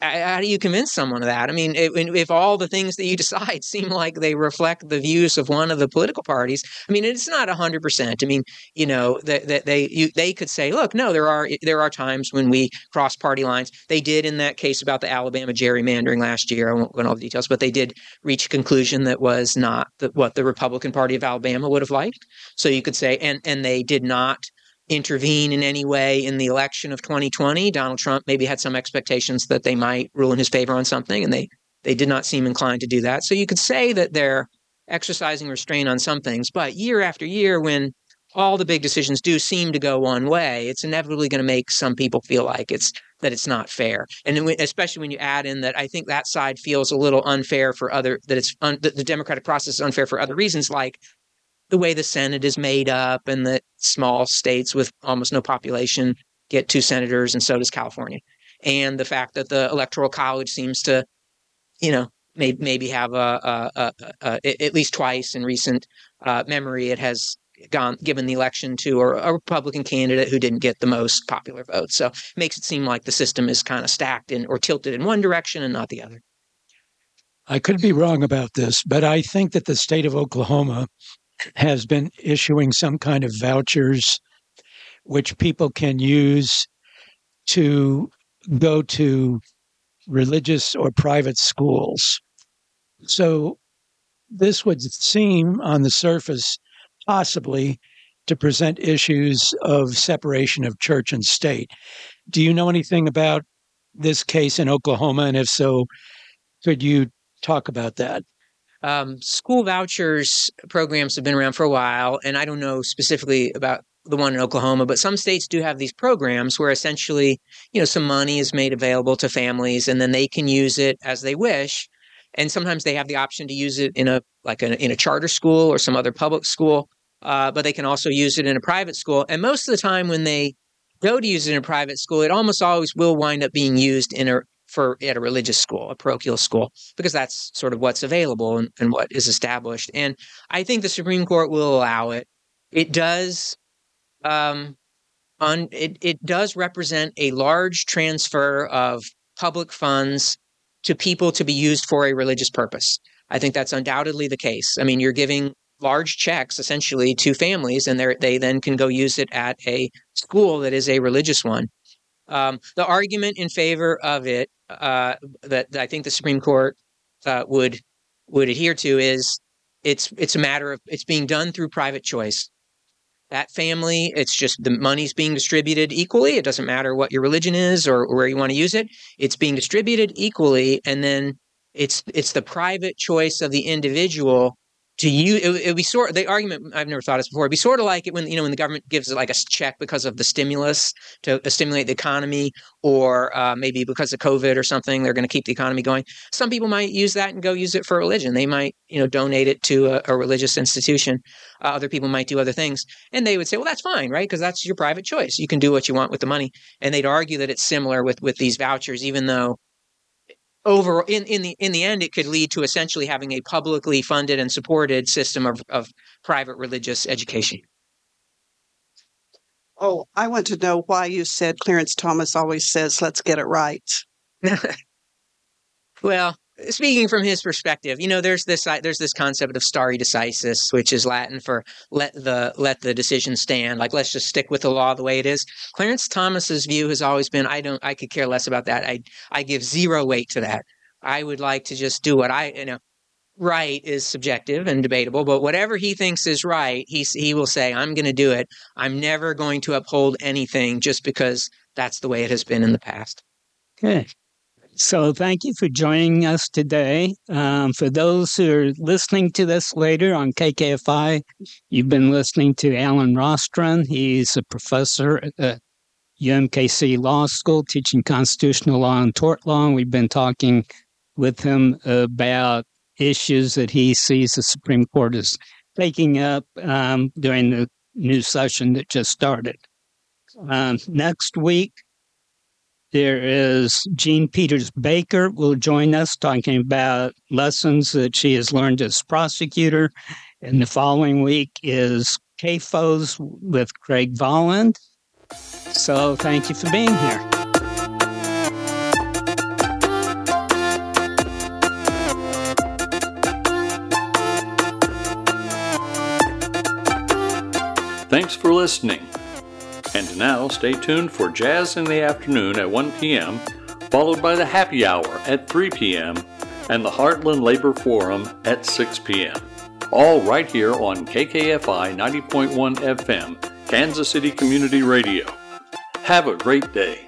how do you convince someone of that? I mean, if, all the things that you decide seem like they reflect the views of one of the political parties, I mean, it's not hundred percent. I mean, you know, that, that they you, they could say, look, no, there are there are times when we cross party lines. They did in that case about the Alabama gerrymandering last year. I won't go into all the details, but they did reach a conclusion that was not the, what the Republican Party of Alabama would have liked. So you could say, and and they did not intervene in any way in the election of 2020. Donald Trump maybe had some expectations that they might rule in his favor on something, and they they did not seem inclined to do that. So you could say that they're exercising restraint on some things, but year after year, when all the big decisions do seem to go one way, it's inevitably going to make some people feel like it's that it's not fair, and especially when you add in that I think that side feels a little unfair for other that it's un, the democratic process is unfair for other reasons, like the way the Senate is made up and that small states with almost no population get two senators and so does California. And the fact that the electoral college seems to, you know, may, maybe have a, a, a, a, at least twice in recent uh, memory, it has gone given the election to a, Republican candidate who didn't get the most popular votes. So it makes it seem like the system is kind of stacked in or tilted in one direction and not the other. I could be wrong about this, but I think that the state of Oklahoma has been issuing some kind of vouchers which people can use to go to religious or private schools. So this would seem on the surface possibly to present issues of separation of church and state. Do you know anything about this case in Oklahoma? And if so, could you talk about that? Um, school vouchers programs have been around for a while, and I don't know specifically about the one in Oklahoma, but some states do have these programs where essentially, you know, some money is made available to families, and then they can use it as they wish. And sometimes they have the option to use it in a like a, in a charter school or some other public school, uh, but they can also use it in a private school. And most of the time, when they go to use it in a private school, it almost always will wind up being used in a for at a religious school, a parochial school, because that's sort of what's available and, and what is established. And I think the Supreme Court will allow it. It does um, on it, it does represent a large transfer of public funds to people to be used for a religious purpose. I think that's undoubtedly the case. I mean, you're giving large checks essentially to families, and they then can go use it at a school that is a religious one. Um, the argument in favor of it uh, that, that, I think the Supreme Court uh, would would adhere to is it's it's a matter of it's being done through private choice that family. It's just the money's being distributed equally. It doesn't matter what your religion is or, or where you want to use it. It's being distributed equally, and then it's it's the private choice of the individual to you it, would be sort of the argument i've never thought of this before it'd be sort of like it when you know when the government gives like a check because of the stimulus to stimulate the economy or uh, maybe because of covid or something they're going to keep the economy going. Some people might use that and go use it for religion. They might you know donate it to a, a religious institution. Uh, other people might do other things. And they would say well that's fine right? Because that's your private choice. You can do what you want with the money. And they'd argue that it's similar with with these vouchers even though over in, in the in the end it could lead to essentially having a publicly funded and supported system of, of private religious education. Oh i want to know why you said clarence thomas always says let's get it right. Well speaking from his perspective, you know, there's this there's this concept of stare decisis, which is Latin for let the let the decision stand. Like let's just stick with the law the way it is. Clarence Thomas's view has always been I don't I could care less about that. I I give zero weight to that. I would like to just do what I you know. Right is subjective and debatable, but whatever he thinks is right, he he will say, "I'm going to do it. I'm never going to uphold anything just because that's the way it has been in the past." Okay. So, thank you for joining us today. Um, for those who are listening to this later on KKFI, you've been listening to Allen Rostron. He's a professor at UMKC Law School teaching constitutional law and tort law. We've been talking with him about issues that he sees the Supreme Court is taking up um, during the new session that just started. Um, next week, there is Jean Peters Baker will join us talking about lessons that she has learned as prosecutor. And the following week is CAFOs with Craig Volland. So thank you for being here. Thanks for listening. And now stay tuned for Jazz in the Afternoon at 1 p.m., followed by the Happy Hour at 3 p.m., and the Heartland Labor Forum at 6 p.m. All right here on KKFI 90.1 FM, Kansas City Community Radio. Have a great day.